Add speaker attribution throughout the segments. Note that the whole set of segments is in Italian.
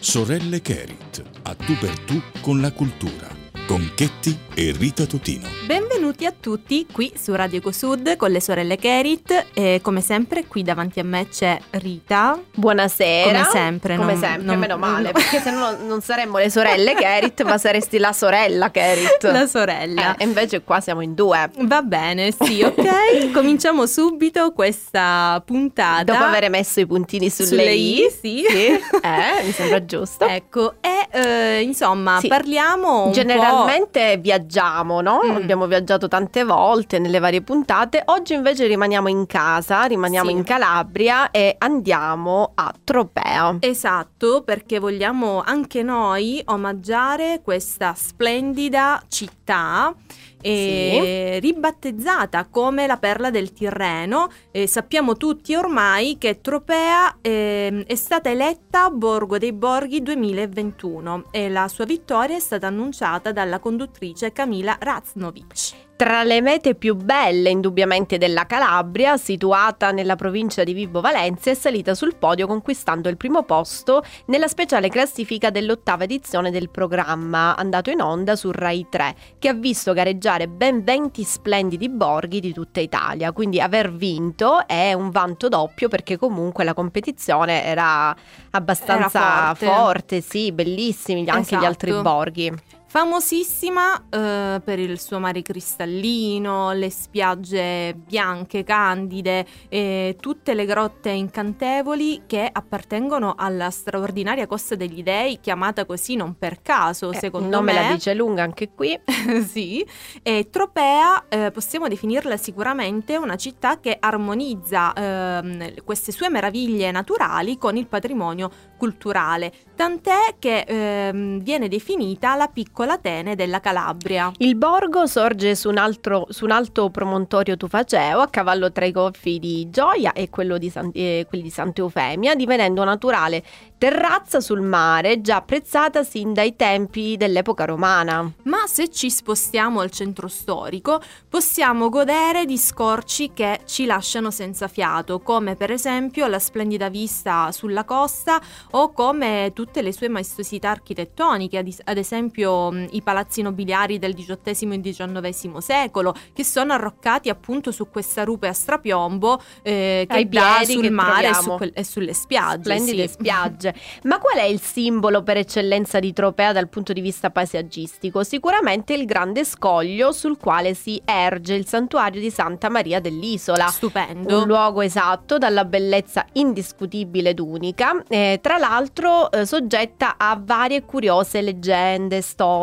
Speaker 1: Sorelle Kerit, a tu per tu con la cultura con Chetti e Rita Totino.
Speaker 2: Benvenuti a tutti qui su Radio Ecosud con le sorelle Kerit e come sempre qui davanti a me c'è Rita.
Speaker 3: Buonasera.
Speaker 2: Come sempre.
Speaker 3: Come
Speaker 2: non,
Speaker 3: sempre,
Speaker 2: non,
Speaker 3: meno male, perché se no non saremmo le sorelle Kerit, ma saresti la sorella Kerit.
Speaker 2: La sorella.
Speaker 3: Eh, e invece qua siamo in due.
Speaker 2: Va bene, sì, ok. Cominciamo subito questa puntata.
Speaker 3: Dopo aver messo i puntini sulle,
Speaker 2: sulle I,
Speaker 3: I
Speaker 2: sì.
Speaker 3: sì. Eh, mi sembra giusto.
Speaker 2: Ecco, e eh, insomma
Speaker 3: Sì.
Speaker 2: parliamo un
Speaker 3: Generalmente viaggiamo, no?
Speaker 2: Mm.
Speaker 3: Abbiamo viaggiato tante volte nelle varie puntate. Oggi invece rimaniamo in casa, rimaniamo
Speaker 2: Sì.
Speaker 3: in Calabria e andiamo a Tropea.
Speaker 2: Esatto, perché vogliamo anche noi omaggiare questa splendida città. Eh, ribattezzata come la perla del Tirreno, Eh, sappiamo tutti ormai che Tropea ehm, è stata eletta Borgo dei Borghi 2021 e la sua vittoria è stata annunciata dalla conduttrice Camila Raznovic.
Speaker 3: Tra le mete più belle indubbiamente della Calabria, situata nella provincia di Vibo Valencia, è salita sul podio conquistando il primo posto nella speciale classifica dell'ottava edizione del programma, andato in onda su Rai 3, che ha visto gareggiare ben 20 splendidi borghi di tutta Italia. Quindi aver vinto è un vanto doppio perché comunque la competizione era abbastanza
Speaker 2: Era forte.
Speaker 3: forte, sì, bellissimi anche gli altri
Speaker 2: Esatto.
Speaker 3: borghi.
Speaker 2: Famosissima eh, per il suo mare cristallino, le spiagge bianche, candide, e tutte le grotte incantevoli che appartengono alla straordinaria Costa degli Dei, chiamata così non per caso,
Speaker 3: Eh,
Speaker 2: secondo
Speaker 3: il nome
Speaker 2: me.
Speaker 3: la dice lunga anche qui.
Speaker 2: sì, e Tropea eh, possiamo definirla sicuramente una città che armonizza ehm, queste sue meraviglie naturali con il patrimonio culturale, tant'è che ehm, viene definita la piccola Atene della Calabria.
Speaker 3: Il borgo sorge su un, altro- su un alto promontorio tufaceo a cavallo tra i golfi di Gioia e quello di San- eh, quelli di Santa Eufemia, divenendo naturale terrazza sul mare già apprezzata sin dai tempi dell'epoca romana.
Speaker 2: Ma se ci spostiamo al centro storico, possiamo godere di scorci che ci lasciano senza fiato, come per esempio la splendida vista sulla costa o come tutte le sue maestosità architettoniche, ad, ad esempio mh, i palazzi nobiliari del XVIII e XIX secolo, che sono arroccati appunto su questa rupe a strapiombo eh, che dà sul mare e, su quel- e sulle spiagge.
Speaker 3: Splendide
Speaker 2: sì.
Speaker 3: spiagge. Ma qual è il simbolo per eccellenza di Tropea dal punto di vista paesaggistico? Sicuramente il grande scoglio sul quale si erge il santuario di Santa Maria dell'Isola.
Speaker 2: Stupendo.
Speaker 3: Un luogo esatto, dalla bellezza indiscutibile ed unica, eh, tra l'altro eh, soggetta a varie curiose leggende, storie.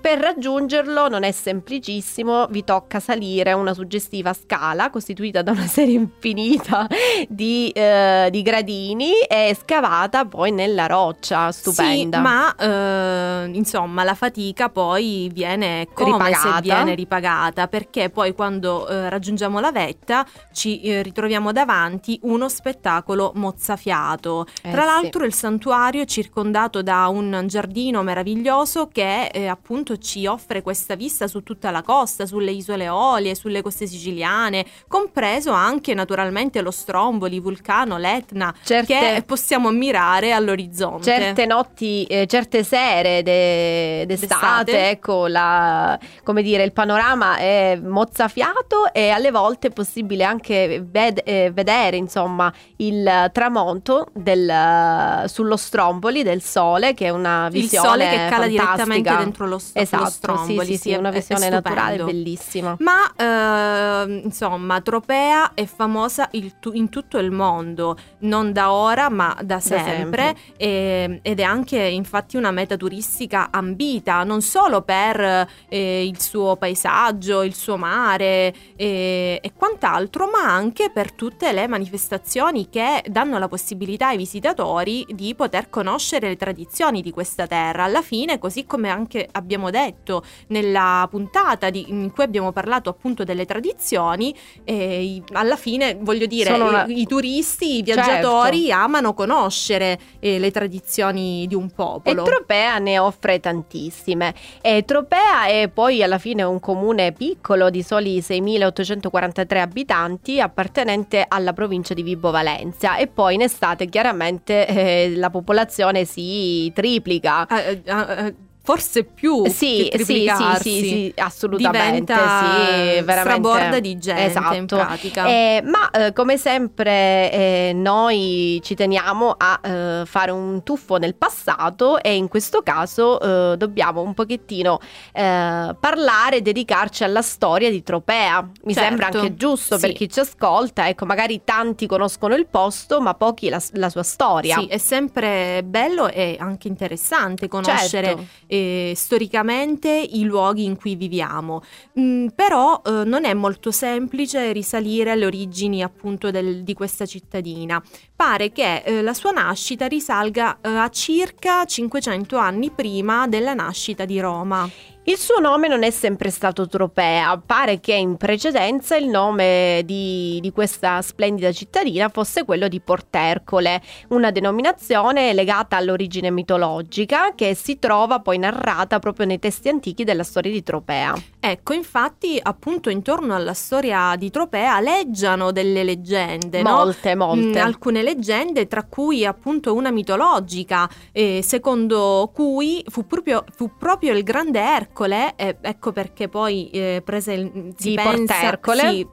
Speaker 3: Per raggiungerlo non è semplicissimo, vi tocca salire una suggestiva scala costituita da una serie infinita di, eh, di gradini e scavata poi nella roccia, stupenda.
Speaker 2: Sì, ma eh, insomma la fatica poi viene come
Speaker 3: Ripagata.
Speaker 2: se viene ripagata perché poi quando eh, raggiungiamo la vetta ci eh, ritroviamo davanti uno spettacolo mozzafiato.
Speaker 3: Eh
Speaker 2: Tra
Speaker 3: sì.
Speaker 2: l'altro il santuario è circondato da un giardino meraviglioso che eh, appunto ci offre questa vista su tutta la costa, sulle isole Eolie, sulle coste siciliane, compreso anche naturalmente lo Stromboli, Vulcano, l'Etna,
Speaker 3: Certe-
Speaker 2: che possiamo ammirare all'orizzonte.
Speaker 3: certe notti, eh, certe sere de- d'estate,
Speaker 2: D'estate.
Speaker 3: ecco, la- come dire, il panorama è mozzafiato e alle volte è possibile anche ved- eh, vedere, insomma, il tramonto del- sullo Stromboli del sole, che è una
Speaker 2: il
Speaker 3: visione
Speaker 2: sole che cala
Speaker 3: fantastica.
Speaker 2: direttamente dentro lo, st- lo
Speaker 3: Esatto,
Speaker 2: stromboli.
Speaker 3: sì, sì, sì,
Speaker 2: è-
Speaker 3: una
Speaker 2: è
Speaker 3: visione naturale bellissima.
Speaker 2: Ma ehm, insomma, Tropea è famosa tu- in tutto il mondo, non da ora, ma da sempre,
Speaker 3: sempre.
Speaker 2: e- ed è anche infatti una meta turistica ambita, non solo per eh, il suo paesaggio, il suo mare eh, e quant'altro, ma anche per tutte le manifestazioni che danno la possibilità ai visitatori di poter conoscere le tradizioni di questa terra. Alla fine, così come an- anche abbiamo detto nella puntata di, in cui abbiamo parlato appunto delle tradizioni, eh, alla fine voglio dire, una... i, i, turisti, i viaggiatori certo. amano conoscere eh, le tradizioni di un popolo.
Speaker 3: E Tropea ne offre tantissime. E Tropea è poi alla fine un comune piccolo di soli 6.843 abitanti appartenente alla provincia di Vibo Valencia e poi in estate chiaramente eh, la popolazione si triplica.
Speaker 2: Uh, uh, uh, forse più
Speaker 3: sì,
Speaker 2: che sì,
Speaker 3: sì, sì, sì, assolutamente sì,
Speaker 2: veramente straborda di gente esatto. in pratica.
Speaker 3: Eh, ma eh, come sempre eh, noi ci teniamo a eh, fare un tuffo nel passato e in questo caso eh, dobbiamo un pochettino eh, parlare e dedicarci alla storia di Tropea. Mi certo. sembra anche giusto per chi ci ascolta, ecco, magari tanti conoscono il posto, ma pochi la, la sua storia.
Speaker 2: Sì, è sempre bello e anche interessante conoscere certo eh, storicamente i luoghi in cui viviamo. Mm, però eh, non è molto semplice risalire alle origini appunto del, di questa cittadina. Pare che eh, la sua nascita risalga eh, a circa 500 anni prima della nascita di Roma.
Speaker 3: Il suo nome non è sempre stato Tropea, pare che in precedenza il nome di, di, questa splendida cittadina fosse quello di Portercole, una denominazione legata all'origine mitologica che si trova poi narrata proprio nei testi antichi della storia di Tropea.
Speaker 2: Ecco, infatti appunto intorno alla storia di Tropea leggiano delle leggende,
Speaker 3: molte, no? molte.
Speaker 2: Mm, alcune leggende, tra cui appunto una mitologica, eh, secondo cui fu proprio, fu proprio il grande Ercole Ercole, eh, ecco perché poi eh, prese il
Speaker 3: si di pensa, Ercole.
Speaker 2: Sì,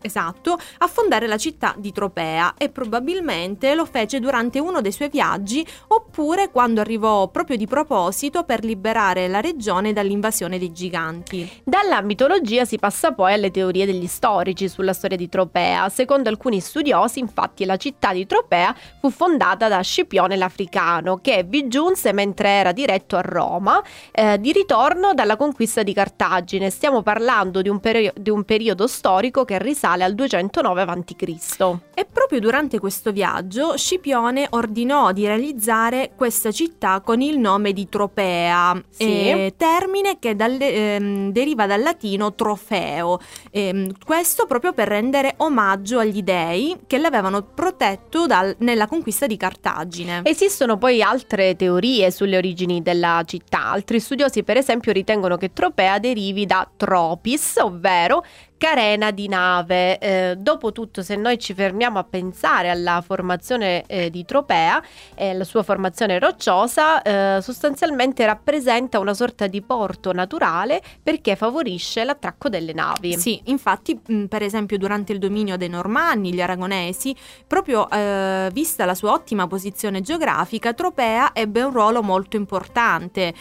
Speaker 2: esatto, a fondare la città di Tropea e probabilmente lo fece durante uno dei suoi viaggi oppure quando arrivò proprio di proposito per liberare la regione dall'invasione dei giganti.
Speaker 3: Dalla mitologia si passa poi alle teorie degli storici sulla storia di Tropea. Secondo alcuni studiosi, infatti, la città di Tropea fu fondata da Scipione l'Africano che vi giunse mentre era diretto a Roma eh, di ritorno dalla conquista di Cartagine. Stiamo parlando di un, perio- di un periodo storico che risale al 209 a.C.
Speaker 2: E proprio durante questo viaggio Scipione ordinò di realizzare questa città con il nome di Tropea, sì. eh, termine che dalle, ehm, deriva dal latino trofeo. Eh, questo proprio per rendere omaggio agli dei che l'avevano protetto dal, nella conquista di Cartagine.
Speaker 3: Esistono poi altre teorie sulle origini della città. Altri studiosi, per esempio, ritengono che Tropea derivi da tropis, ovvero carena di nave. Eh, Dopotutto, se noi ci fermiamo a pensare alla formazione eh, di Tropea e alla sua formazione rocciosa, eh, sostanzialmente rappresenta una sorta di porto naturale perché favorisce l'attracco delle navi.
Speaker 2: Sì, infatti, mh, per esempio, durante il dominio dei Normanni, gli Aragonesi, proprio eh, vista la sua ottima posizione geografica, Tropea ebbe un ruolo molto importante.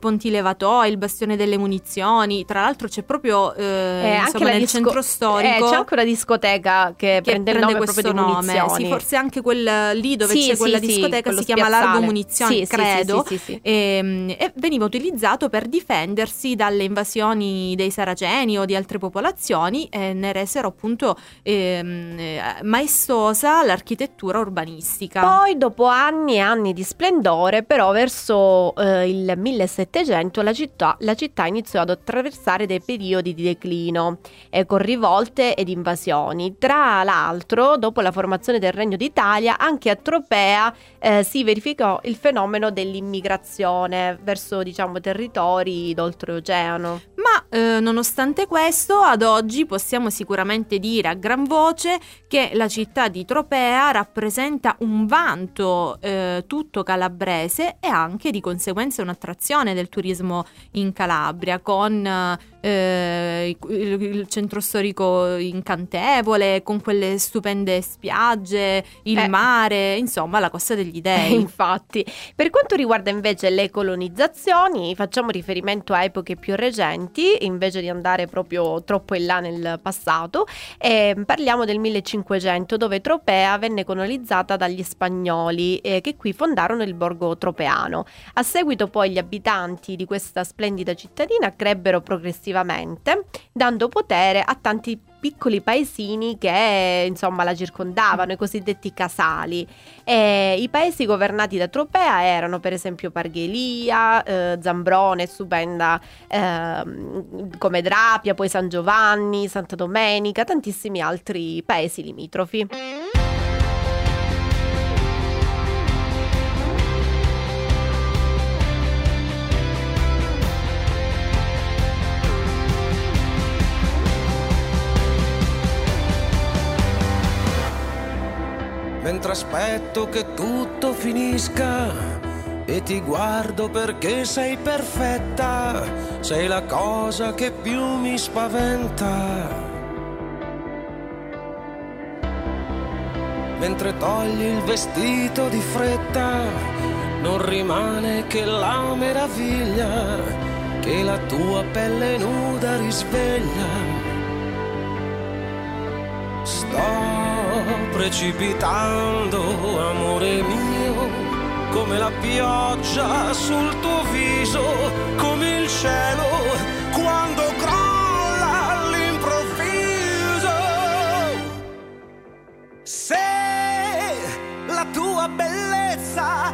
Speaker 2: ponti levatoi, il bastione delle munizioni, tra l'altro c'è proprio eh, insomma, anche disco- centro storico.
Speaker 3: Eh, c'è anche una discoteca che, che prende, prende il nome.
Speaker 2: Sì, forse anche quel lì dove sì, c'è sì, quella sì, discoteca si chiama Largo Munizioni, credo. E, ehm, e, veniva utilizzato per difendersi dalle invasioni dei saraceni o di altre popolazioni e ne resero appunto ehm, maestosa l'architettura urbanistica.
Speaker 3: Poi dopo anni e anni di splendore, però verso eh, il 1700 la città, la città iniziò ad attraversare dei periodi di declino eh, con rivolte ed invasioni. Tra l'altro, dopo la formazione del Regno d'Italia, anche a Tropea eh, si verificò il fenomeno dell'immigrazione verso diciamo, territori d'oltreoceano.
Speaker 2: Ma eh, nonostante questo, ad oggi possiamo sicuramente dire a gran voce che la città di Tropea rappresenta un vanto eh, tutto calabrese e anche di conseguenza un'attrazione del turismo in Calabria con eh, il, centro storico incantevole, con quelle stupende spiagge, il eh. mare, insomma la Costa degli Dei.
Speaker 3: infatti, per quanto riguarda invece le colonizzazioni, facciamo riferimento a epoche più recenti, invece di andare proprio troppo in là nel passato, e parliamo del 1500 dove Tropea venne colonizzata dagli spagnoli eh, che qui fondarono il borgo tropeano. A seguito poi gli abitanti di questa splendida cittadina crebbero progressivamente successivamente, dando potere a tanti piccoli paesini che insomma la circondavano, i cosiddetti casali. E I paesi governati da Tropea erano per esempio Parghelia, eh, Zambrone, stupenda eh, come Drapia, poi San Giovanni, Santa Domenica, tantissimi altri paesi limitrofi.
Speaker 4: Aspetto che tutto finisca e ti guardo perché sei perfetta, sei la cosa che più mi spaventa. Mentre togli il vestito di fretta, non rimane che la meraviglia che la tua pelle nuda risveglia. Sto precipitando, amore mio, come la pioggia sul tuo viso, come il cielo quando crolla all'improvviso. Se la tua bellezza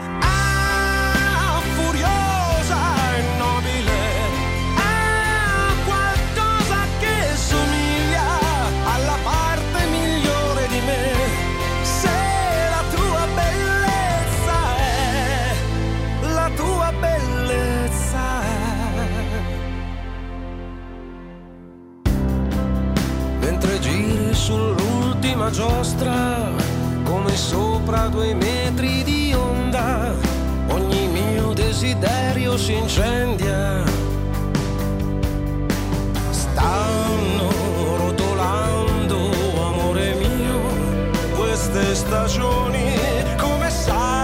Speaker 4: giostra, come sopra due metri di onda, ogni mio desiderio si incendia. Stanno rotolando, amore mio, queste stagioni come sassi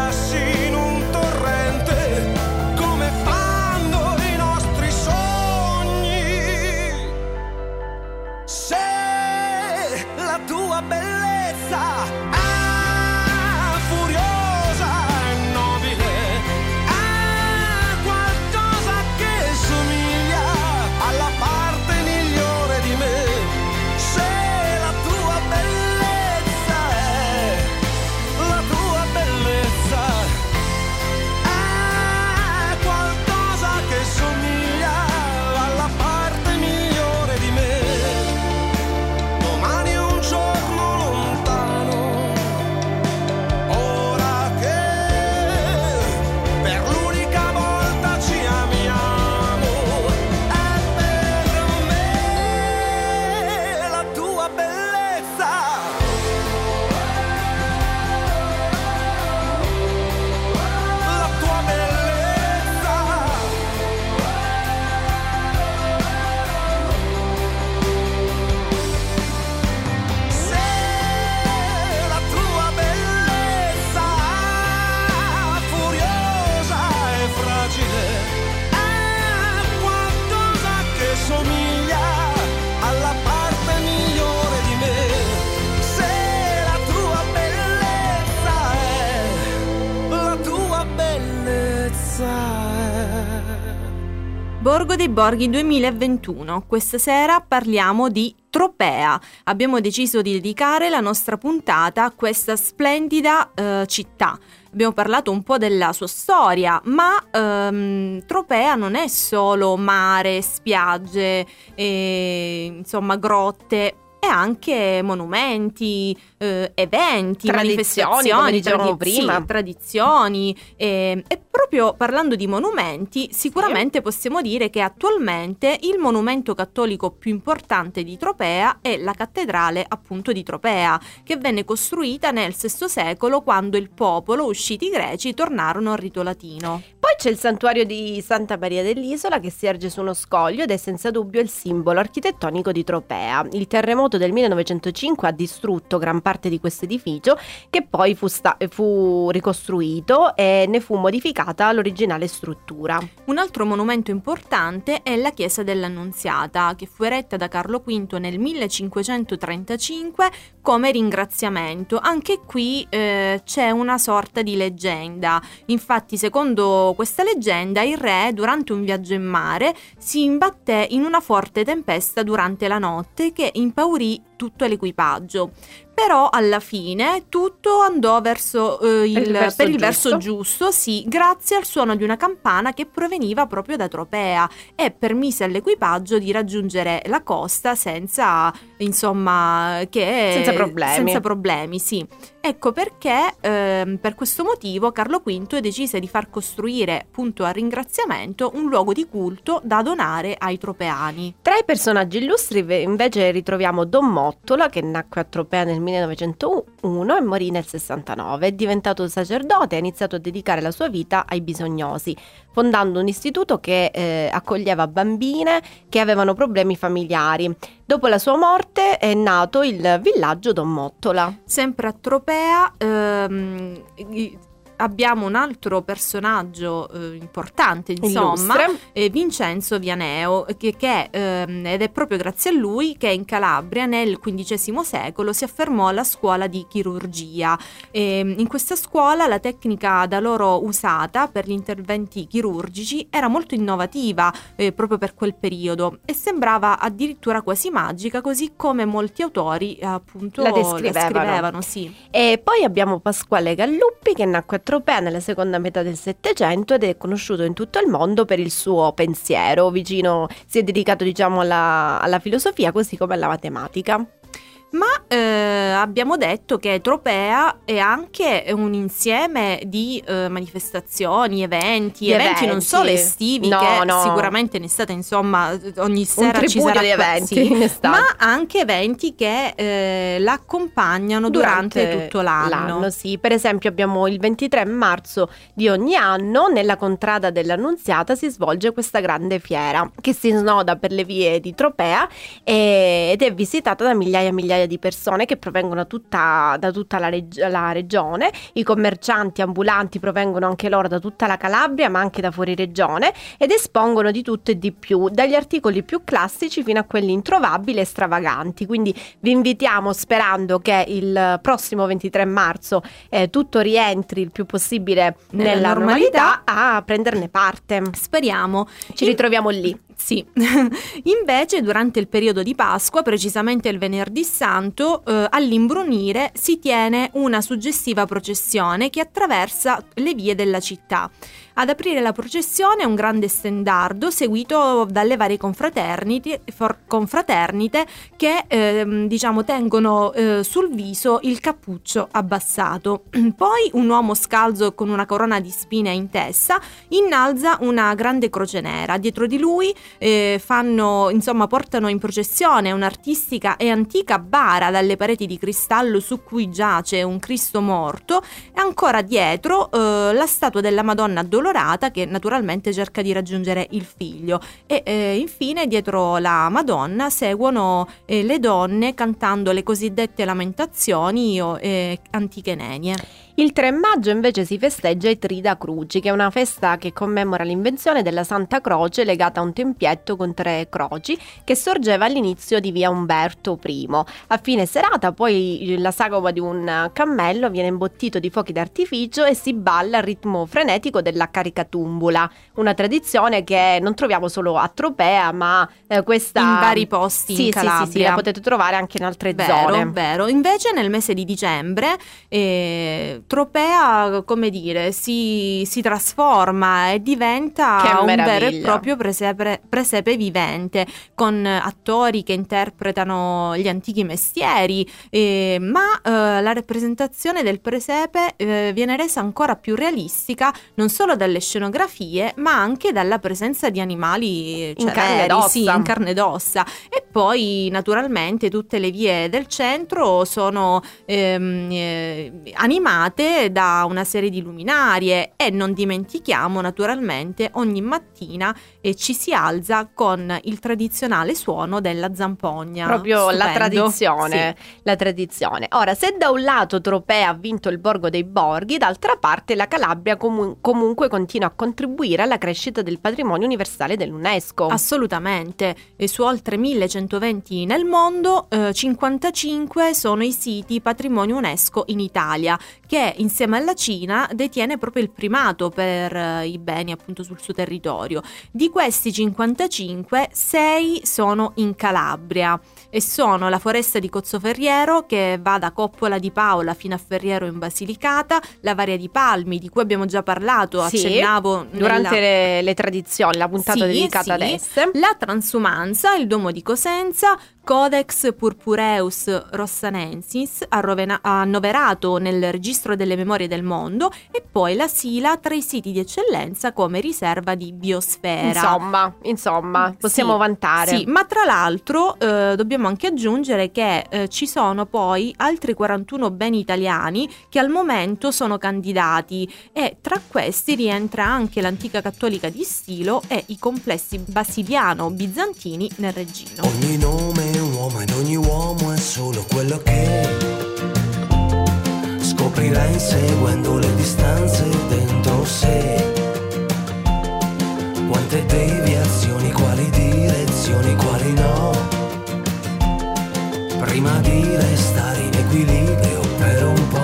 Speaker 2: Borgo dei Borghi 2021. Questa sera parliamo di Tropea. Abbiamo deciso di dedicare la nostra puntata a questa splendida eh, città. Abbiamo parlato un po' della sua storia, ma ehm, Tropea non è solo mare, spiagge, e, insomma grotte, è anche monumenti, eh, eventi,
Speaker 3: Tradizioni,
Speaker 2: manifestazioni,
Speaker 3: dicevamo
Speaker 2: tradi-
Speaker 3: prima.
Speaker 2: sì, tradizioni. eh, e proprio parlando di monumenti, sicuramente possiamo dire che attualmente il monumento cattolico più importante di Tropea è la cattedrale appunto di Tropea, che venne costruita nel VI secolo quando il popolo, usciti i greci, tornarono al rito latino.
Speaker 3: Poi c'è il santuario di Santa Maria dell'Isola che si erge su uno scoglio ed è senza dubbio il simbolo architettonico di Tropea. Il terremoto del 1905 ha distrutto gran parte di questo edificio che poi fu, sta- fu ricostruito e ne fu modificata l'originale struttura.
Speaker 2: Un altro monumento importante è la chiesa dell'Annunziata, che fu eretta da Carlo V nel 1535 come ringraziamento. Anche qui eh, c'è una sorta di leggenda. Infatti, secondo questa leggenda il re durante un viaggio in mare si imbatté in una forte tempesta durante la notte che impaurì 理 tutto l'equipaggio. Però alla fine tutto andò verso, eh, il,
Speaker 3: il verso
Speaker 2: per il verso
Speaker 3: giusto.
Speaker 2: giusto, sì, grazie al suono di una campana che proveniva proprio da Tropea e permise all'equipaggio di raggiungere la costa senza, insomma, che...
Speaker 3: Senza problemi.
Speaker 2: Senza problemi, sì. Ecco perché ehm, per questo motivo Carlo V decise di far costruire, appunto a ringraziamento, un luogo di culto da donare ai tropeani.
Speaker 3: Tra i personaggi illustri ve- invece ritroviamo Don Mottola che nacque a Tropea nel 1901 e morì nel 69. È diventato sacerdote e ha iniziato a dedicare la sua vita ai bisognosi, fondando un istituto che eh, accoglieva bambine che avevano problemi familiari. Dopo la sua morte è nato il villaggio Don Mottola.
Speaker 2: Sempre a Tropea ehm, abbiamo un altro personaggio eh, importante, insomma, eh, Vincenzo Vianeo, che, che, ehm, ed è proprio grazie a lui che in Calabria nel XV secolo si affermò la scuola di chirurgia. Ehm, in questa scuola la tecnica da loro usata per gli interventi chirurgici era molto innovativa eh, proprio per quel periodo e sembrava addirittura quasi magica, così come molti autori eh, appunto
Speaker 3: La descrivevano.
Speaker 2: scrivevano, sì.
Speaker 3: E poi abbiamo Pasquale Galluppi che nacque a Tropea nella seconda metà del Settecento ed è conosciuto in tutto il mondo per il suo pensiero, vicino, si è dedicato diciamo alla, alla filosofia così come alla matematica.
Speaker 2: Ma eh, abbiamo detto che Tropea è anche un insieme di eh, manifestazioni, eventi,
Speaker 3: Di
Speaker 2: eventi, non
Speaker 3: eventi.
Speaker 2: solo estivi,
Speaker 3: No,
Speaker 2: che
Speaker 3: no.
Speaker 2: sicuramente in estate, insomma, ogni sera ci
Speaker 3: tripudio
Speaker 2: sarà
Speaker 3: di eventi
Speaker 2: sì,
Speaker 3: in estate.
Speaker 2: ma anche eventi che eh, l'accompagnano durante, tutto l'anno.
Speaker 3: sì. Per esempio abbiamo il 23 marzo di ogni anno nella contrada dell'Annunziata si svolge questa grande fiera che si snoda per le vie di Tropea e- ed è visitata da migliaia e migliaia di persone che provengono tutta- da tutta la, reg- la regione. I commercianti ambulanti provengono anche loro da tutta la Calabria ma anche da fuori regione ed espongono di tutto e di più, dagli articoli più classici fino a quelli introvabili e stravaganti. Quindi vi invitiamo sperando che il prossimo 23 marzo eh, tutto rientri il più possibile
Speaker 2: Nella
Speaker 3: nella,
Speaker 2: normalità.
Speaker 3: normalità a prenderne parte.
Speaker 2: Speriamo.
Speaker 3: Ci ritroviamo lì.
Speaker 2: Sì, invece durante il periodo di Pasqua, precisamente il venerdì santo, eh, all'imbrunire si tiene una suggestiva processione che attraversa le vie della città. Ad aprire la processione un grande stendardo seguito dalle varie confraternite, confraternite che ehm, diciamo tengono eh, sul viso il cappuccio abbassato. Poi un uomo scalzo con una corona di spine in testa innalza una grande croce nera. Dietro di lui eh, fanno, insomma, portano in processione un'artistica e antica bara dalle pareti di cristallo su cui giace un Cristo morto e ancora dietro eh, la statua della Madonna addolorata che naturalmente cerca di raggiungere il figlio e eh, infine dietro la Madonna seguono eh, le donne cantando le cosiddette lamentazioni o eh, antiche nenie.
Speaker 3: Il 3 maggio invece si festeggia i Trida Cruci, che è una festa che commemora l'invenzione della Santa Croce legata a un tempietto con tre croci che sorgeva all'inizio di via Umberto I. A fine serata poi la sagoma di un cammello viene imbottito di fuochi d'artificio e si balla al ritmo frenetico della caricatumbola, una tradizione che non troviamo solo a Tropea ma eh, questa...
Speaker 2: In vari posti
Speaker 3: sì,
Speaker 2: in
Speaker 3: sì, sì,
Speaker 2: Calabria.
Speaker 3: sì, la potete trovare anche in altre
Speaker 2: Vero,
Speaker 3: zone.
Speaker 2: vero. Invece nel mese di dicembre eh, Tropea, come dire, si, si trasforma e diventa un vero e proprio presepe, presepe vivente con attori che interpretano gli antichi mestieri, eh, ma eh, la rappresentazione del presepe eh, viene resa ancora più realistica non solo dalle scenografie, ma anche dalla presenza di animali
Speaker 3: In
Speaker 2: cioè,
Speaker 3: carne
Speaker 2: veri, sì, in carne ed ossa. E poi naturalmente tutte le vie del centro sono ehm, eh, animate da una serie di luminarie e non dimentichiamo naturalmente ogni mattina eh, ci si alza con il tradizionale suono della zampogna.
Speaker 3: Proprio la
Speaker 2: Stupendo.
Speaker 3: tradizione, la tradizione. Ora, se da un lato Tropea ha vinto il Borgo dei Borghi, d'altra parte la Calabria comu- comunque continua a contribuire alla crescita del patrimonio universale dell'UNESCO.
Speaker 2: Assolutamente, e su oltre 1120 nel mondo, eh, 55 sono i siti patrimonio UNESCO in Italia, che insieme alla Cina detiene proprio il primato per eh, i beni appunto sul suo territorio. Di questi 55, 6 sono in Calabria e sono la foresta di Cozzoferriero che va da Coppola di Paola fino a Ferriero in Basilicata, la Varia di Palmi di cui abbiamo già parlato,
Speaker 3: Sì,
Speaker 2: accennavo
Speaker 3: Durante
Speaker 2: nella-
Speaker 3: le, le tradizioni, la puntata
Speaker 2: Sì,
Speaker 3: dedicata
Speaker 2: sì.
Speaker 3: ad esse.
Speaker 2: La transumanza, il Duomo di Cosenza, presenza Codex Purpureus Rossanensis, arrovena- annoverato nel registro delle memorie del mondo, e poi la Sila tra i siti di eccellenza come riserva di biosfera.
Speaker 3: Insomma, insomma, possiamo
Speaker 2: Sì,
Speaker 3: vantare.
Speaker 2: Sì, ma tra l'altro eh, dobbiamo anche aggiungere che eh, ci sono poi altri 41 beni italiani che al momento sono candidati e tra questi rientra anche l'antica cattolica di Stilo e i complessi basiliano-bizantini nel Regino.
Speaker 5: Ogni nome uomo ed ogni uomo è solo quello che scoprirà inseguendo le distanze dentro sé. Quante deviazioni, quali direzioni, quali no. Prima di restare in equilibrio per un po'.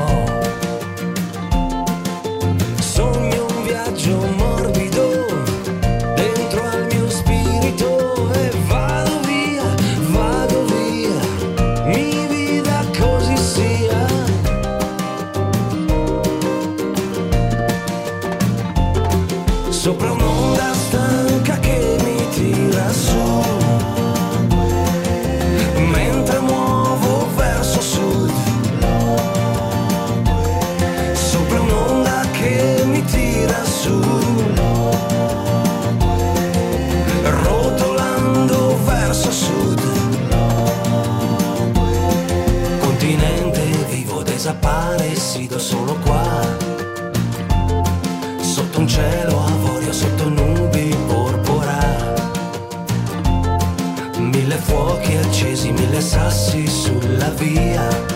Speaker 5: Sassi sulla via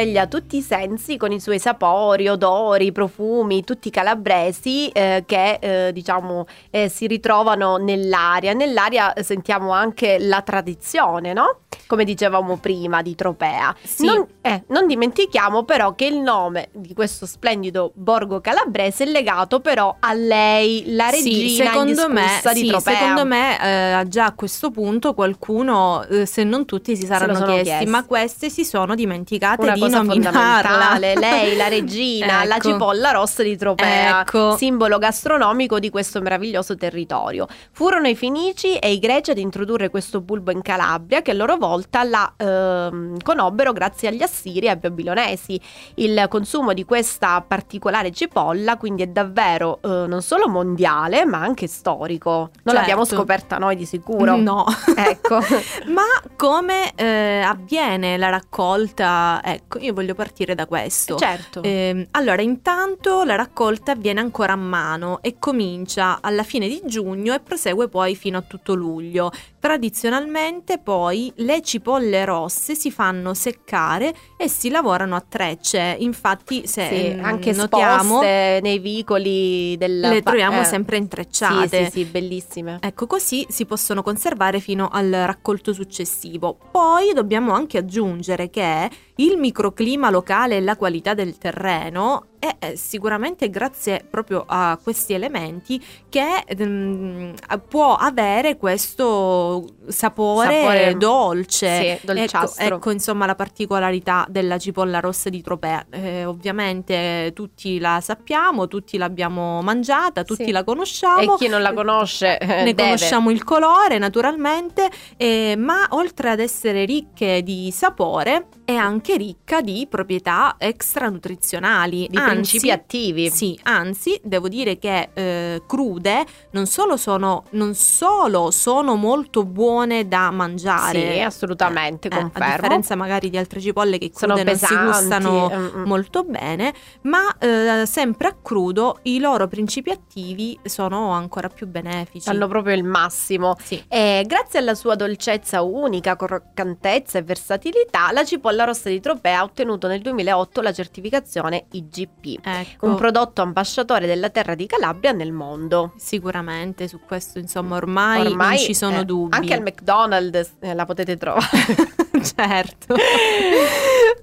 Speaker 3: risveglia tutti i sensi con i suoi sapori, odori, profumi, tutti calabresi eh, che eh, diciamo eh, si ritrovano nell'aria. Nell'aria sentiamo anche la tradizione, no? Come dicevamo prima di Tropea.
Speaker 2: Sì.
Speaker 3: Non, eh, non dimentichiamo però che il nome di questo splendido borgo calabrese è legato però a lei, la regina
Speaker 2: Sì, secondo me,
Speaker 3: di
Speaker 2: sì,
Speaker 3: Tropea.
Speaker 2: secondo me eh, già a questo punto qualcuno, eh, se non tutti, si saranno chiesti,
Speaker 3: chiesti.
Speaker 2: ma queste si sono dimenticate
Speaker 3: una
Speaker 2: di
Speaker 3: cosa fondamentale, lei, la regina, la
Speaker 2: Ecco.
Speaker 3: cipolla rossa di Tropea,
Speaker 2: Ecco.
Speaker 3: simbolo gastronomico di questo meraviglioso territorio. Furono i Fenici e i Greci ad introdurre questo bulbo in Calabria, che a loro volta la ehm, conobbero grazie agli Assiri e ai Babilonesi. Il consumo di questa particolare cipolla quindi è davvero eh, non solo mondiale, ma anche storico. Non
Speaker 2: Certo.
Speaker 3: l'abbiamo scoperta noi di sicuro.
Speaker 2: No.
Speaker 3: Ecco.
Speaker 2: Ma come eh, avviene la raccolta? Ecco, io voglio partire da questo.
Speaker 3: certo.
Speaker 2: Ehm, allora, intanto la raccolta avviene ancora a mano e comincia alla fine di giugno e prosegue poi fino a tutto luglio. Tradizionalmente poi le cipolle rosse si fanno seccare e si lavorano a trecce. Infatti, se
Speaker 3: Sì,
Speaker 2: mm,
Speaker 3: anche
Speaker 2: notiamo,
Speaker 3: nei vicoli del
Speaker 2: le troviamo
Speaker 3: eh,
Speaker 2: sempre
Speaker 3: Sì,
Speaker 2: intrecciate.
Speaker 3: sì, sì, bellissime.
Speaker 2: Ecco, così si possono conservare fino al raccolto successivo. Poi dobbiamo anche aggiungere che il microclima locale e la qualità del terreno è eh, sicuramente grazie proprio a questi elementi che mm, può avere questo sapore,
Speaker 3: Sapore,
Speaker 2: dolce.
Speaker 3: sì, dolciastro.
Speaker 2: Ecco, ecco, insomma la particolarità della cipolla rossa di Tropea. Eh, ovviamente tutti la sappiamo, tutti l'abbiamo mangiata, tutti
Speaker 3: Sì.
Speaker 2: la conosciamo.
Speaker 3: E chi non la conosce eh,
Speaker 2: Ne
Speaker 3: deve.
Speaker 2: conosciamo il colore naturalmente, eh, ma oltre ad essere ricche di sapore, è anche ricca di proprietà extranutrizionali.
Speaker 3: di
Speaker 2: anzi,
Speaker 3: principi attivi.
Speaker 2: Sì, anzi, devo dire che eh, crude non solo, sono, non solo sono molto buone da mangiare.
Speaker 3: Sì, assolutamente,
Speaker 2: eh, a
Speaker 3: confermo.
Speaker 2: differenza magari di altre cipolle che
Speaker 3: Sono
Speaker 2: crude non si
Speaker 3: pesanti.
Speaker 2: gustano
Speaker 3: mm, mm.
Speaker 2: molto bene, ma eh, sempre a crudo i loro principi attivi sono ancora più benefici.
Speaker 3: Danno proprio il massimo.
Speaker 2: Sì.
Speaker 3: E grazie alla sua dolcezza unica, croccantezza e versatilità, la cipolla rossa di Tropea ha ottenuto nel 2008 la certificazione IGP,
Speaker 2: Ecco,
Speaker 3: un prodotto ambasciatore della terra di Calabria nel mondo.
Speaker 2: sicuramente su questo insomma ormai,
Speaker 3: Ormai
Speaker 2: non ci sono
Speaker 3: eh,
Speaker 2: dubbi.
Speaker 3: Anche al McDonald's eh, la potete trovare.
Speaker 2: certo.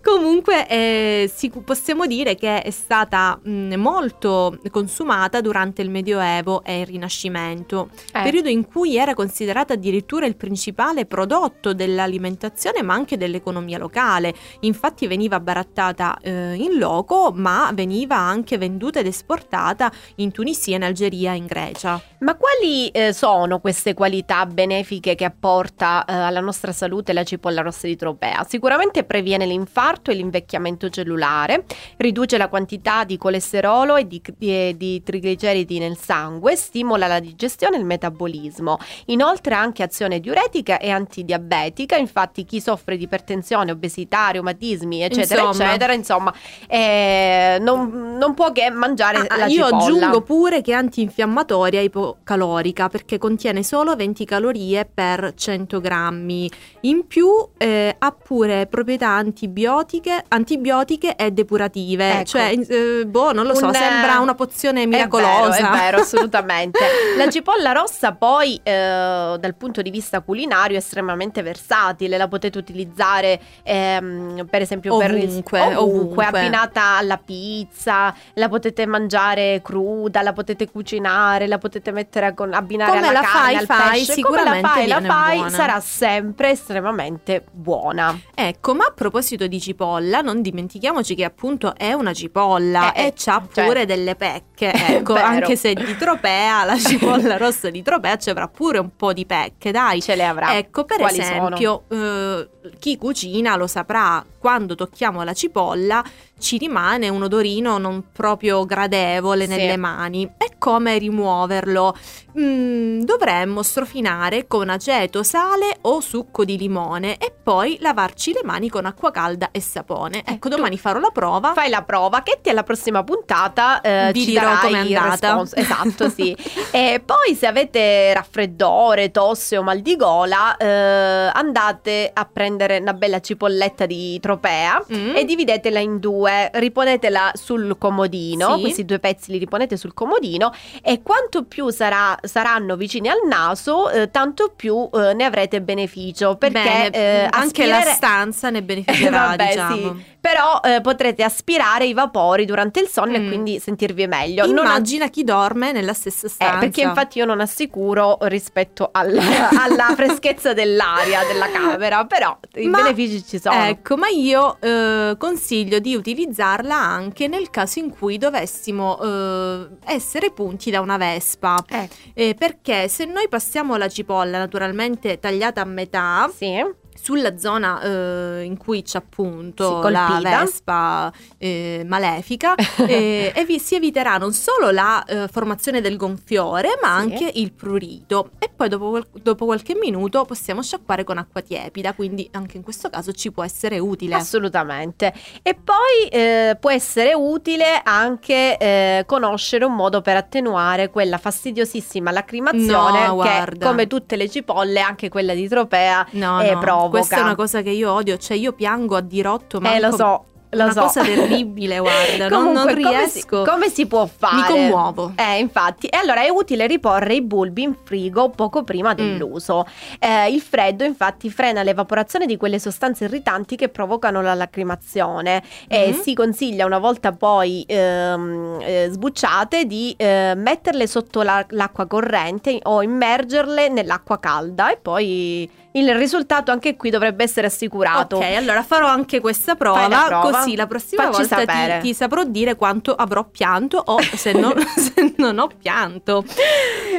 Speaker 2: Comunque eh, si- possiamo dire che è stata mh, molto consumata durante il Medioevo e il Rinascimento,
Speaker 3: Eh,
Speaker 2: periodo in cui era considerata addirittura il principale prodotto dell'alimentazione ma anche dell'economia locale. Infatti veniva barattata eh, in loco ma veniva anche venduta ed esportata in Tunisia, in Algeria e in Grecia.
Speaker 3: Ma quali eh, sono queste qualità benefiche che apporta eh, alla nostra salute la cipolla rossa di Tropea? Sicuramente previene l'infarto e l'invecchiamento cellulare, riduce la quantità di colesterolo e di, di- di trigliceridi nel sangue, stimola la digestione e il metabolismo. Inoltre ha anche azione diuretica e antidiabetica, infatti chi soffre di ipertensione, obesità, reumatismi, eccetera,
Speaker 2: Insomma.
Speaker 3: eccetera, insomma, eh, non, non può che mangiare
Speaker 2: Ah,
Speaker 3: la
Speaker 2: io
Speaker 3: cipolla.
Speaker 2: aggiungo pure che è antinfiammatoria e ipocalorica perché contiene solo 20 calorie per 100 grammi. In più eh, ha pure proprietà antibiotiche, antibiotiche e depurative.
Speaker 3: Ecco.
Speaker 2: Cioè, eh, boh, non lo so,
Speaker 3: Un-
Speaker 2: sembra una pozione
Speaker 3: È
Speaker 2: miracolosa.
Speaker 3: vero, è vero, assolutamente. La cipolla rossa poi eh, dal punto di vista culinario è estremamente versatile, la potete utilizzare ehm, per esempio per
Speaker 2: Ovunque,
Speaker 3: ovunque,
Speaker 2: ovunque.
Speaker 3: abbinata alla pizza, la potete mangiare cruda, la potete cucinare, la potete mettere a con- abbinare
Speaker 2: Come
Speaker 3: alla
Speaker 2: la
Speaker 3: carne,
Speaker 2: fai,
Speaker 3: al
Speaker 2: fai,
Speaker 3: pesce,
Speaker 2: sicuramente
Speaker 3: la fai, la fai,
Speaker 2: buona.
Speaker 3: sarà sempre estremamente buona.
Speaker 2: Ecco, ma a proposito di cipolla, non dimentichiamoci che appunto è una cipolla
Speaker 3: Eh,
Speaker 2: e
Speaker 3: eh,
Speaker 2: c'ha
Speaker 3: cioè-
Speaker 2: pure delle pecche. Ecco, anche se di Tropea, la cipolla rossa di Tropea ci avrà pure un po' di pecche, dai.
Speaker 3: Ce le avrà.
Speaker 2: Ecco, per
Speaker 3: Quali
Speaker 2: esempio, eh, chi cucina lo saprà, quando tocchiamo la cipolla ci rimane un odorino non proprio gradevole
Speaker 3: Sì.
Speaker 2: nelle mani. E come rimuoverlo? Mm, dovremmo strofinare con aceto, sale o succo di limone e poi lavarci le mani con acqua calda e sapone. Ecco,
Speaker 3: tu
Speaker 2: domani farò la prova.
Speaker 3: Fai la prova, che ti alla prossima puntata eh,
Speaker 2: Vi dirò com'è
Speaker 3: il
Speaker 2: andata.
Speaker 3: Esatto, sì. e poi se avete raffreddore, tosse o mal di gola, eh, andate a prendere prendere una bella cipolletta di tropea
Speaker 2: Mm.
Speaker 3: e dividetela in due, riponetela sul comodino,
Speaker 2: Sì.
Speaker 3: questi due pezzi li riponete sul comodino e quanto più sarà- saranno vicini al naso, eh, tanto più eh, ne avrete beneficio perché
Speaker 2: Bene,
Speaker 3: eh,
Speaker 2: anche la
Speaker 3: aspirare-
Speaker 2: stanza ne beneficerà,
Speaker 3: Vabbè,
Speaker 2: diciamo.
Speaker 3: sì. Però eh, potrete aspirare i vapori durante il sonno e
Speaker 2: Mm.
Speaker 3: quindi sentirvi meglio. Non
Speaker 2: Immagina chi dorme nella stessa stanza.
Speaker 3: eh, perché infatti io non assicuro rispetto al- alla freschezza dell'aria della camera, però i
Speaker 2: Ma-
Speaker 3: benefici ci sono.
Speaker 2: Ecco, ma io eh, consiglio di utilizzarla anche nel caso in cui dovessimo eh, essere punti da una vespa.
Speaker 3: Eh,
Speaker 2: Eh, perché se noi passiamo la cipolla naturalmente tagliata a metà
Speaker 3: sì.
Speaker 2: Sulla zona eh, in cui c'è appunto la vespa eh, malefica eh, e vi si eviterà non solo la eh, formazione del gonfiore ma
Speaker 3: Sì.
Speaker 2: anche il prurito. E poi dopo, dopo qualche minuto possiamo sciacquare con acqua tiepida quindi anche in questo caso ci può essere utile.
Speaker 3: Assolutamente. E poi eh, può essere utile anche eh, conoscere un modo per attenuare quella fastidiosissima lacrimazione
Speaker 2: No,
Speaker 3: che, come tutte le cipolle, anche quella di tropea,
Speaker 2: no,
Speaker 3: eh,
Speaker 2: no,
Speaker 3: provoca.
Speaker 2: questa è una cosa che io odio cioè io piango a dirotto ma
Speaker 3: eh, lo so. Lo
Speaker 2: una
Speaker 3: so.
Speaker 2: cosa terribile guarda non, non
Speaker 3: Comunque, come si-
Speaker 2: riesco
Speaker 3: Come si, può fare?
Speaker 2: mi commuovo
Speaker 3: Eh, infatti. E allora è utile riporre i bulbi in frigo poco
Speaker 2: Mm.
Speaker 3: prima dell'uso. Eh, il freddo, infatti, frena l'evaporazione di quelle sostanze irritanti che provocano la lacrimazione. E
Speaker 2: Mhm.
Speaker 3: si consiglia, una volta poi ehm, eh, sbucciate, di eh, metterle sotto la- l'acqua corrente o immergerle nell'acqua calda. E poi il risultato anche qui dovrebbe essere assicurato.
Speaker 2: Ok, allora farò anche questa prova,
Speaker 3: la prova.
Speaker 2: così la prossima
Speaker 3: Facci
Speaker 2: volta ti, ti saprò dire quanto avrò pianto o se non, se non ho pianto.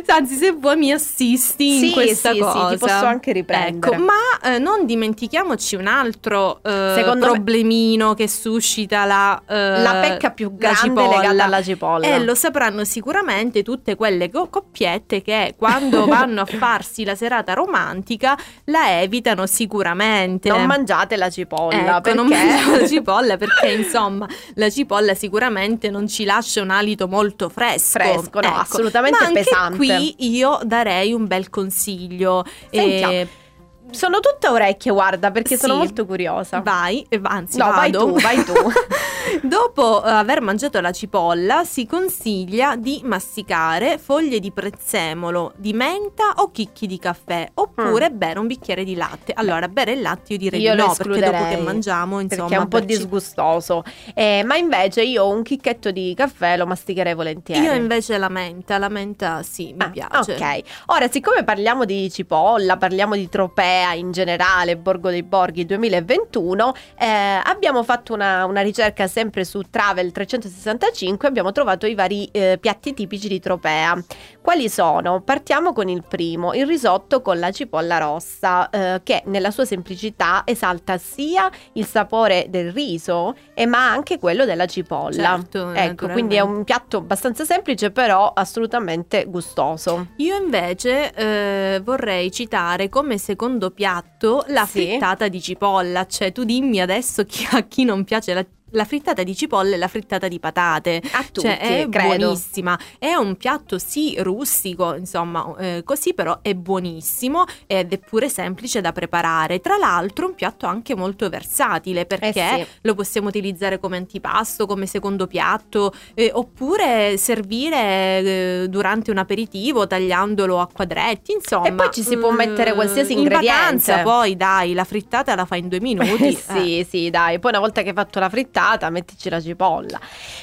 Speaker 2: Anzi, se vuoi mi assisti
Speaker 3: Sì,
Speaker 2: in questa
Speaker 3: sì, sì,
Speaker 2: cosa.
Speaker 3: ti posso anche riprendere.
Speaker 2: Ecco, ma eh, non dimentichiamoci un altro eh,
Speaker 3: Secondo me-
Speaker 2: problemino che suscita la, eh,
Speaker 3: La pecca più grande legata alla cipolla.
Speaker 2: E lo sapranno sicuramente tutte quelle co- coppiette che quando vanno a farsi la serata romantica la evitano sicuramente.
Speaker 3: Non mangiate la cipolla
Speaker 2: Ecco,
Speaker 3: perché
Speaker 2: non mangiamo la cipolla perché insomma la cipolla sicuramente non ci lascia un alito molto fresco.
Speaker 3: Fresco, no,
Speaker 2: Ecco.
Speaker 3: assolutamente
Speaker 2: Ma
Speaker 3: pesante.
Speaker 2: qui io darei un bel consiglio.
Speaker 3: Sentiamo.
Speaker 2: Eh,
Speaker 3: sono tutta orecchie, guarda, perché sono
Speaker 2: Sì.
Speaker 3: molto curiosa.
Speaker 2: vai, eh, anzi
Speaker 3: No, vai tu, vai tu.
Speaker 2: Dopo eh, aver mangiato la cipolla si consiglia di masticare foglie di prezzemolo, di menta o chicchi di caffè oppure bere un bicchiere di latte. Allora, bere il latte io direi
Speaker 3: Mm. Io
Speaker 2: di no perché dopo che mangiamo insomma
Speaker 3: perché è un po'
Speaker 2: berci-
Speaker 3: disgustoso. Eh, ma invece io un chicchetto di caffè lo masticherei volentieri.
Speaker 2: Io invece la menta, la menta sì, mi
Speaker 3: Ah,
Speaker 2: piace.
Speaker 3: Ok, ora siccome parliamo di cipolla, parliamo di tropea in generale, Borgo dei Borghi 2021, eh, abbiamo fatto una, una ricerca sempre su Travel 365 abbiamo trovato i vari eh, piatti tipici di tropea. Quali sono? Partiamo con il primo, il risotto con la cipolla rossa, eh, che nella sua semplicità esalta sia il sapore del riso, e ma anche quello della cipolla.
Speaker 2: Certo,
Speaker 3: ecco, quindi è un piatto abbastanza semplice, però assolutamente gustoso.
Speaker 2: Io invece eh, vorrei citare come secondo piatto la
Speaker 3: Sì.
Speaker 2: frittata di cipolla, cioè tu dimmi adesso chi, a chi non piace la, la frittata di cipolla e la frittata di patate.
Speaker 3: A tutti,
Speaker 2: Cioè è
Speaker 3: credo.
Speaker 2: buonissima, è un piatto sì rustico, insomma eh, così però è buonissimo ed è pure semplice da preparare. Tra l'altro un piatto anche molto versatile perché
Speaker 3: Eh sì.
Speaker 2: lo possiamo utilizzare come antipasto, come secondo piatto eh, oppure servire eh, durante un aperitivo tagliandolo a quadretti, insomma.
Speaker 3: E poi ci si può mettere qualsiasi
Speaker 2: in
Speaker 3: ingrediente.
Speaker 2: vacanza poi dai, la frittata la fai in due minuti.
Speaker 3: Eh, sì, sì, dai. Poi una volta che hai fatto la frittata, mettici la cipolla.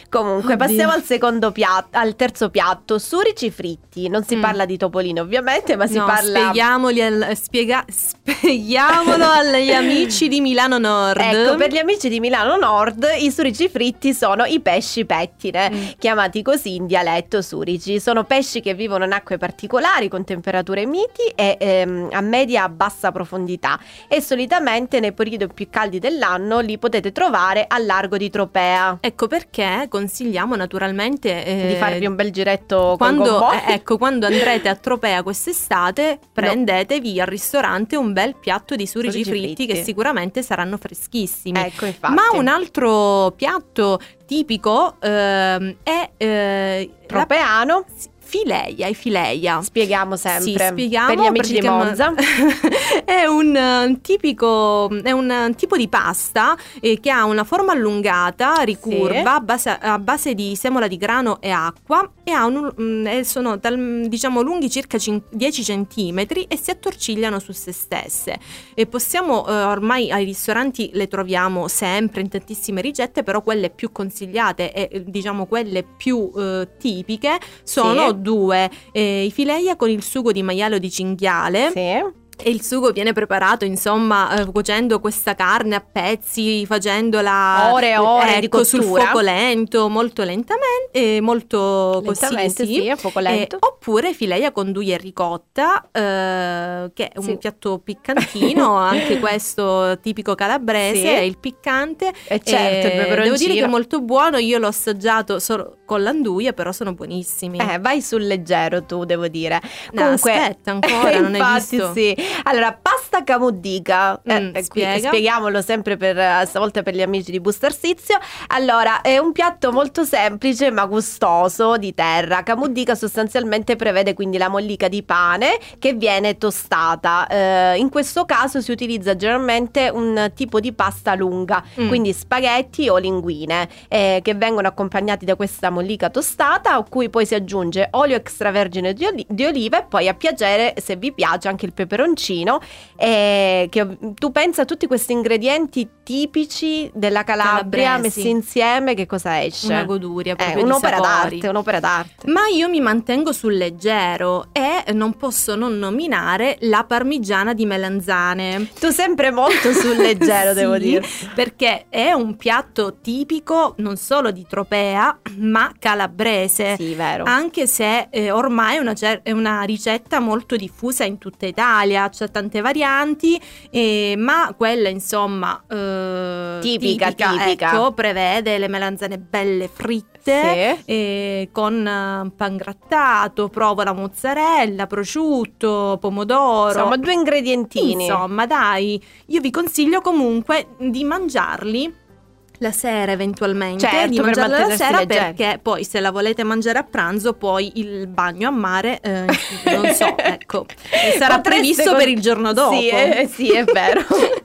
Speaker 3: Comunque,
Speaker 2: Oddio.
Speaker 3: passiamo al secondo piatto, al terzo piatto, surici fritti. Non si
Speaker 2: Mm.
Speaker 3: parla di topolino, ovviamente, ma si
Speaker 2: No,
Speaker 3: parla
Speaker 2: spieghiamoli al- spiega- spieghiamolo agli amici di Milano Nord.
Speaker 3: Ecco, per gli amici di Milano Nord, i surici fritti sono i pesci pettine,
Speaker 2: Mm.
Speaker 3: chiamati così in dialetto surici. Sono pesci che vivono in acque particolari con temperature miti e ehm, a media bassa profondità e solitamente nei periodi più caldi dell'anno li potete trovare al largo di Tropea.
Speaker 2: Ecco perché consigliamo naturalmente eh,
Speaker 3: di farvi un bel giretto
Speaker 2: quando, eh, ecco, quando andrete a Tropea quest'estate, prendetevi al ristorante un bel piatto di surici
Speaker 3: Surici
Speaker 2: fritti,
Speaker 3: fritti.
Speaker 2: che sicuramente saranno freschissimi.
Speaker 3: Ecco, infatti.
Speaker 2: Ma un altro piatto tipico ehm, è eh, la-
Speaker 3: tropeano
Speaker 2: fileia, i fileia.
Speaker 3: Spieghiamo sempre.
Speaker 2: Sì, spieghiamo
Speaker 3: per gli amici di Monza.
Speaker 2: è un uh, tipico, è un uh, tipo di pasta eh, che ha una forma allungata, ricurva,
Speaker 3: Sì.
Speaker 2: a, base, a base di semola di grano e acqua e ha un, mm, e sono tal- diciamo lunghi circa cin- 10 centimetri e si attorcigliano su se stesse. E possiamo, eh, ormai ai ristoranti le troviamo sempre in tantissime ricette, però quelle più consigliate e eh, diciamo quelle più eh, tipiche sono
Speaker 3: Sì.
Speaker 2: Due, eh, i fileia con il sugo di maiale o di cinghiale
Speaker 3: Sì.
Speaker 2: E il sugo viene preparato, insomma, eh, cuocendo questa carne a pezzi, facendola
Speaker 3: Ore e ore
Speaker 2: ecco, sul fuoco lento, molto lentamente, eh, molto così,
Speaker 3: Lentamente,
Speaker 2: sì.
Speaker 3: sì, a fuoco lento.
Speaker 2: Eh, oppure fileia con duia e ricotta, eh, che è un
Speaker 3: Sì.
Speaker 2: piatto piccantino, anche questo tipico calabrese,
Speaker 3: Sì.
Speaker 2: è il piccante.
Speaker 3: E certo, il
Speaker 2: Eh,
Speaker 3: peperoncino.
Speaker 2: Devo dire che è molto buono, io l'ho assaggiato solo con l'anduia, però sono buonissimi.
Speaker 3: Eh, vai sul leggero tu, devo dire.
Speaker 2: No,
Speaker 3: Comunque,
Speaker 2: aspetta ancora, non hai visto?
Speaker 3: sì. Allora, pasta camudica, eh,
Speaker 2: Mm,
Speaker 3: eh, qui-
Speaker 2: spiega.
Speaker 3: spieghiamolo sempre per eh, stavolta per gli amici di Bustarsizio. Allora, è un piatto molto semplice ma gustoso di terra. Camudica sostanzialmente prevede quindi la mollica di pane che viene tostata. Eh, in questo caso si utilizza generalmente un tipo di pasta lunga,
Speaker 2: Mm.
Speaker 3: quindi spaghetti o linguine eh, che vengono accompagnati da questa mollica tostata a cui poi si aggiunge olio extravergine di, oli- di oliva e poi a piacere se vi piace anche il peperoncino eh, che tu pensa a tutti questi ingredienti tipici della Calabria
Speaker 2: Calabresi.
Speaker 3: messi insieme che cosa esce?
Speaker 2: Una goduria
Speaker 3: Eh,
Speaker 2: proprio di
Speaker 3: un'opera d'arte, un'opera d'arte.
Speaker 2: Ma io mi mantengo sul leggero e non posso non nominare la parmigiana di melanzane.
Speaker 3: Tu sempre molto sul leggero, devo
Speaker 2: Sì,
Speaker 3: dire.
Speaker 2: Perché è un piatto tipico non solo di Tropea, ma calabrese.
Speaker 3: Sì, vero.
Speaker 2: Anche se eh, ormai è una, cer- è una ricetta molto diffusa in tutta Italia, c'è tante varianti, eh, ma quella insomma eh,
Speaker 3: Tipica, tipica.
Speaker 2: ecco, prevede le melanzane belle fritte.
Speaker 3: Sì.
Speaker 2: eh, con eh, pan grattato, provola mozzarella, prosciutto, pomodoro.
Speaker 3: Insomma, due ingredientini.
Speaker 2: Insomma, dai, io vi consiglio comunque di mangiarli la sera eventualmente,
Speaker 3: Certo,
Speaker 2: di
Speaker 3: per
Speaker 2: mangiarla la
Speaker 3: mantenersi
Speaker 2: sera
Speaker 3: leggeri.
Speaker 2: perché poi se la volete mangiare a pranzo poi il bagno a mare, eh, non so, ecco, sarà previsto
Speaker 3: con-
Speaker 2: per il giorno dopo.
Speaker 3: Sì, eh, sì, è vero.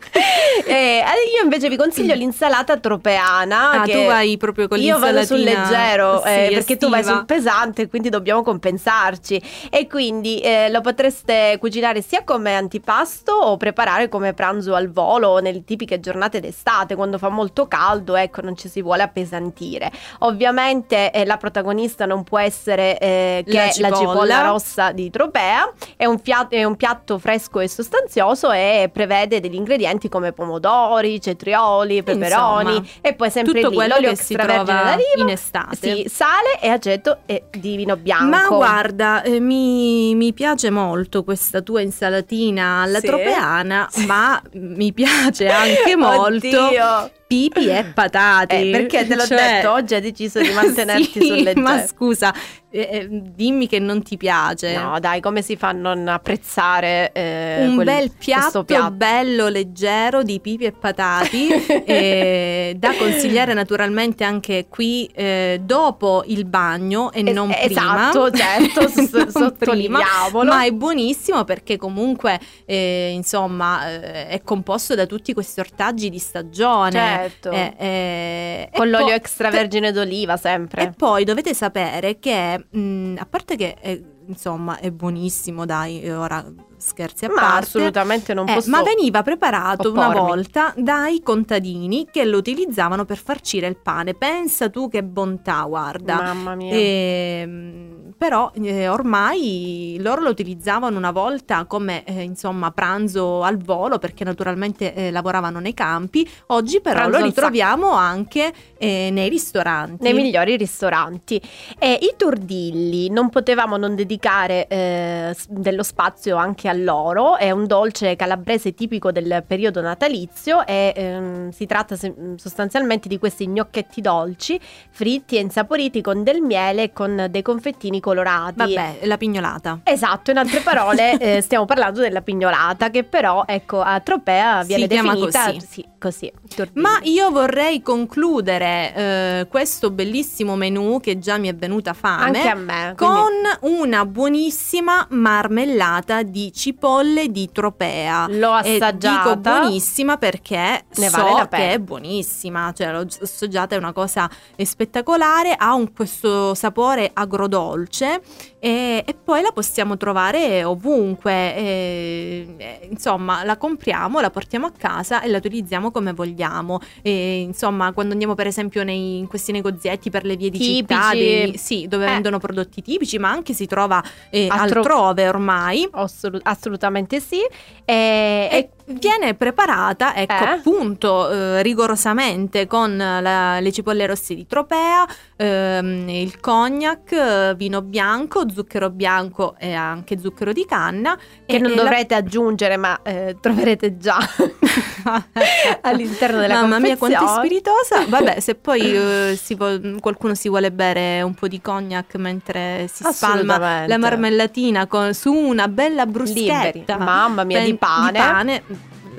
Speaker 3: Eh, io invece vi consiglio l'insalata tropeana.
Speaker 2: Ah,
Speaker 3: che
Speaker 2: tu vai proprio con
Speaker 3: Io vado sul leggero eh,
Speaker 2: sì,
Speaker 3: perché tu vai
Speaker 2: estiva.
Speaker 3: sul pesante, quindi dobbiamo compensarci. E quindi eh, lo potreste cucinare sia come antipasto o preparare come pranzo al volo nelle tipiche giornate d'estate, quando fa molto caldo, ecco, non ci si vuole appesantire. Ovviamente eh, la protagonista non può essere eh, che
Speaker 2: La
Speaker 3: la cipolla. rossa di Tropea. È un, fia- è un piatto fresco e sostanzioso e prevede degli ingredienti come pomodori, cetrioli, peperoni
Speaker 2: Insomma,
Speaker 3: e poi sempre
Speaker 2: Tutto
Speaker 3: lì
Speaker 2: quello
Speaker 3: l'olio
Speaker 2: che si trova in estate.
Speaker 3: sì, sale e aceto e di vino bianco.
Speaker 2: Ma guarda, eh, mi, mi piace molto questa tua insalatina alla
Speaker 3: Sì?
Speaker 2: tropeana, ma mi piace anche molto
Speaker 3: Oddio.
Speaker 2: Pipi e patate.
Speaker 3: Eh, perché te l'ho
Speaker 2: Cioè-
Speaker 3: detto, oggi hai deciso di mantenerti
Speaker 2: Sì,
Speaker 3: sul leggero.
Speaker 2: Ma scusa, eh, eh, dimmi che non ti piace.
Speaker 3: No, dai, come si fa a non apprezzare eh,
Speaker 2: un
Speaker 3: quel-
Speaker 2: bel
Speaker 3: questo
Speaker 2: piatto, bello leggero di pipi e patati eh, da consigliare naturalmente anche qui eh, dopo il bagno e
Speaker 3: Es-
Speaker 2: non
Speaker 3: esatto,
Speaker 2: prima
Speaker 3: certo, s- sottolineiamolo.
Speaker 2: ma è buonissimo perché comunque eh, insomma è composto da tutti questi ortaggi di stagione
Speaker 3: Certo. Con l'olio
Speaker 2: poi-
Speaker 3: extravergine d'oliva sempre.
Speaker 2: e poi dovete sapere che, mh, a parte che è, insomma è buonissimo, dai, ora scherzi a
Speaker 3: Ma
Speaker 2: parte.
Speaker 3: assolutamente non
Speaker 2: eh,
Speaker 3: posso
Speaker 2: ma veniva preparato una
Speaker 3: oppormi.
Speaker 2: volta dai contadini che lo utilizzavano per farcire il pane. Pensa tu che bontà, guarda.
Speaker 3: Mamma mia.
Speaker 2: Ehm, però eh, ormai loro lo utilizzavano una volta come eh, insomma pranzo al volo perché naturalmente eh, lavoravano nei campi. Oggi però
Speaker 3: Pranzo
Speaker 2: lo ritroviamo anche eh, nei ristoranti.
Speaker 3: nei migliori ristoranti. E i tordilli non potevamo non dedicare eh, dello spazio anche a loro, è un dolce calabrese tipico del periodo natalizio e ehm, si tratta se- sostanzialmente di questi gnocchetti dolci fritti e insaporiti con del miele e con dei confettini colorati.
Speaker 2: Vabbè, la pignolata.
Speaker 3: Esatto, in altre parole eh, stiamo parlando della pignolata che però ecco a Tropea
Speaker 2: Si
Speaker 3: viene
Speaker 2: chiama
Speaker 3: definita
Speaker 2: così.
Speaker 3: sì, così.
Speaker 2: Ma io vorrei concludere eh, questo bellissimo menù che già mi è venuta fame
Speaker 3: anche a me. quindi-
Speaker 2: con una buonissima marmellata di cipolle di Tropea.
Speaker 3: L'ho
Speaker 2: E
Speaker 3: assaggiata.
Speaker 2: dico buonissima perché
Speaker 3: Ne
Speaker 2: so
Speaker 3: vale la pena.
Speaker 2: che è buonissima, cioè l'ho assaggiata, è una cosa spettacolare, ha un- questo sapore agrodolce e, e poi la possiamo trovare ovunque, e- e, insomma la compriamo, la portiamo a casa e la utilizziamo come vogliamo. E, insomma quando andiamo per esempio nei, in questi negozietti per le vie di città,
Speaker 3: Tipici.
Speaker 2: dei- sì, dove
Speaker 3: Eh.
Speaker 2: vendono prodotti tipici, ma anche si trova eh,
Speaker 3: Altro-
Speaker 2: altrove ormai.
Speaker 3: Assolut- assolutamente sì. E,
Speaker 2: E viene preparata, ecco,
Speaker 3: Eh?
Speaker 2: appunto, eh, rigorosamente con la- le cipolle rosse di Tropea, ehm, il cognac, eh, vino bianco, zucchero bianco e anche zucchero di canna.
Speaker 3: che
Speaker 2: e-
Speaker 3: non
Speaker 2: e la-
Speaker 3: dovrete aggiungere, ma eh, troverete già all'interno della
Speaker 2: Mamma mia, quanto è
Speaker 3: confezione.
Speaker 2: spiritosa! Vabbè, se poi eh, si vo- qualcuno si vuole bere un po' di cognac mentre si spalma la marmellatina con- su una bella
Speaker 3: Liberi.
Speaker 2: bruschetta,
Speaker 3: Mamma mia, di
Speaker 2: pen-
Speaker 3: pane.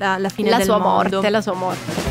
Speaker 2: La, la fine
Speaker 3: la
Speaker 2: del
Speaker 3: sua
Speaker 2: mondo.
Speaker 3: morte, la sua morte.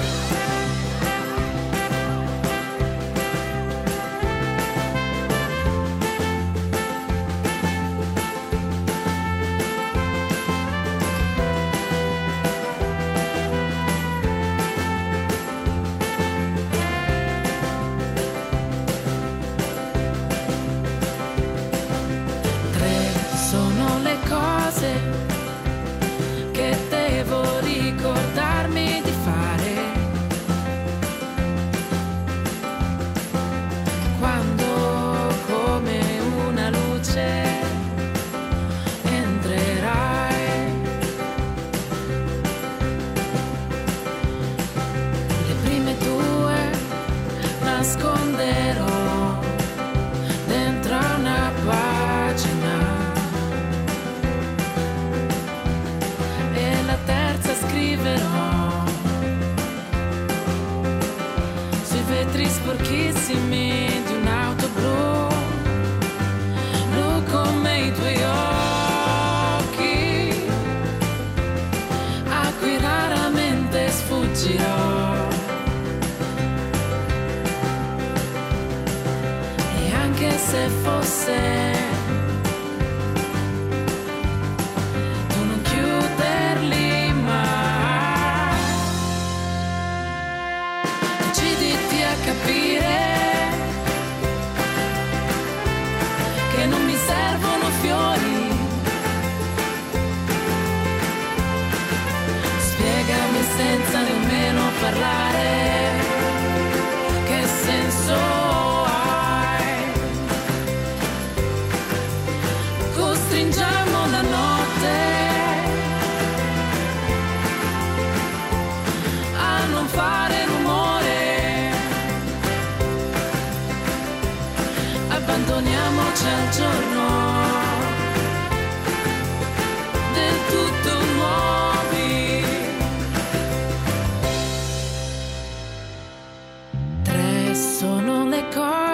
Speaker 6: Sporchissimi di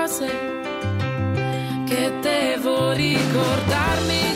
Speaker 6: cose che devo ricordarmi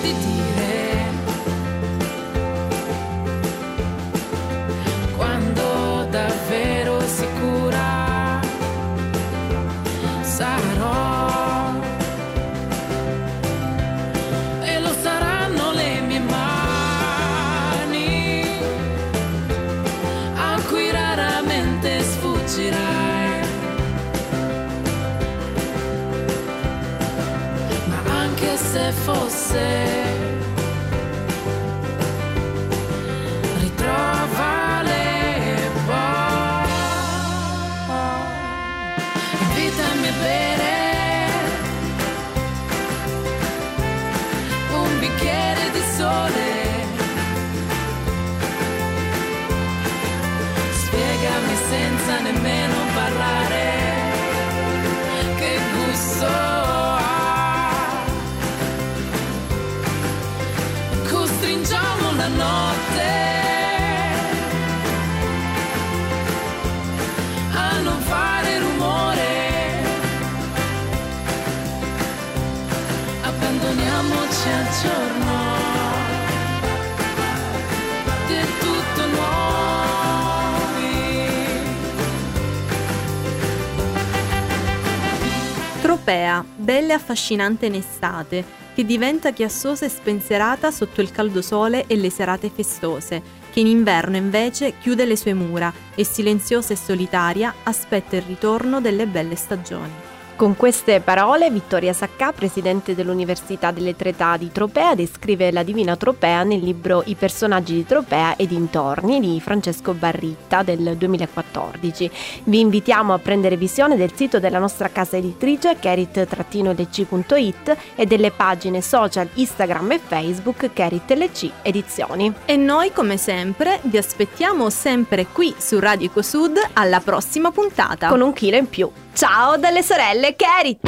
Speaker 2: Tropea, bella e affascinante in estate, che diventa chiassosa e spensierata sotto il caldo sole e le serate festose, che in inverno invece chiude le sue mura e silenziosa e solitaria aspetta il ritorno delle belle stagioni.
Speaker 3: Con queste parole Vittoria Saccà, presidente dell'Università delle Tretà di Tropea, descrive la Divina Tropea nel libro I personaggi di Tropea e dintorni di Francesco Barritta del 2014. Vi invitiamo a prendere visione del sito della nostra casa editrice kerit-lc.it e delle pagine social Instagram e Facebook Kerit LC Edizioni.
Speaker 2: E noi, come sempre, vi aspettiamo sempre qui su Radio Ecosud alla prossima puntata.
Speaker 3: Con un chilo in più. Ciao dalle sorelle Kerit!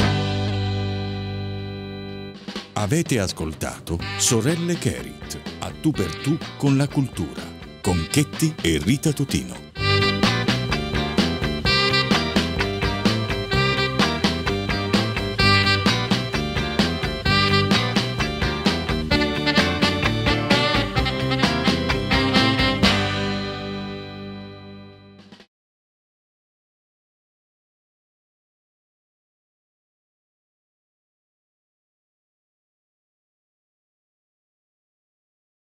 Speaker 1: Avete ascoltato Sorelle Kerit, a tu per tu con la cultura, con Chetti e Rita Totino.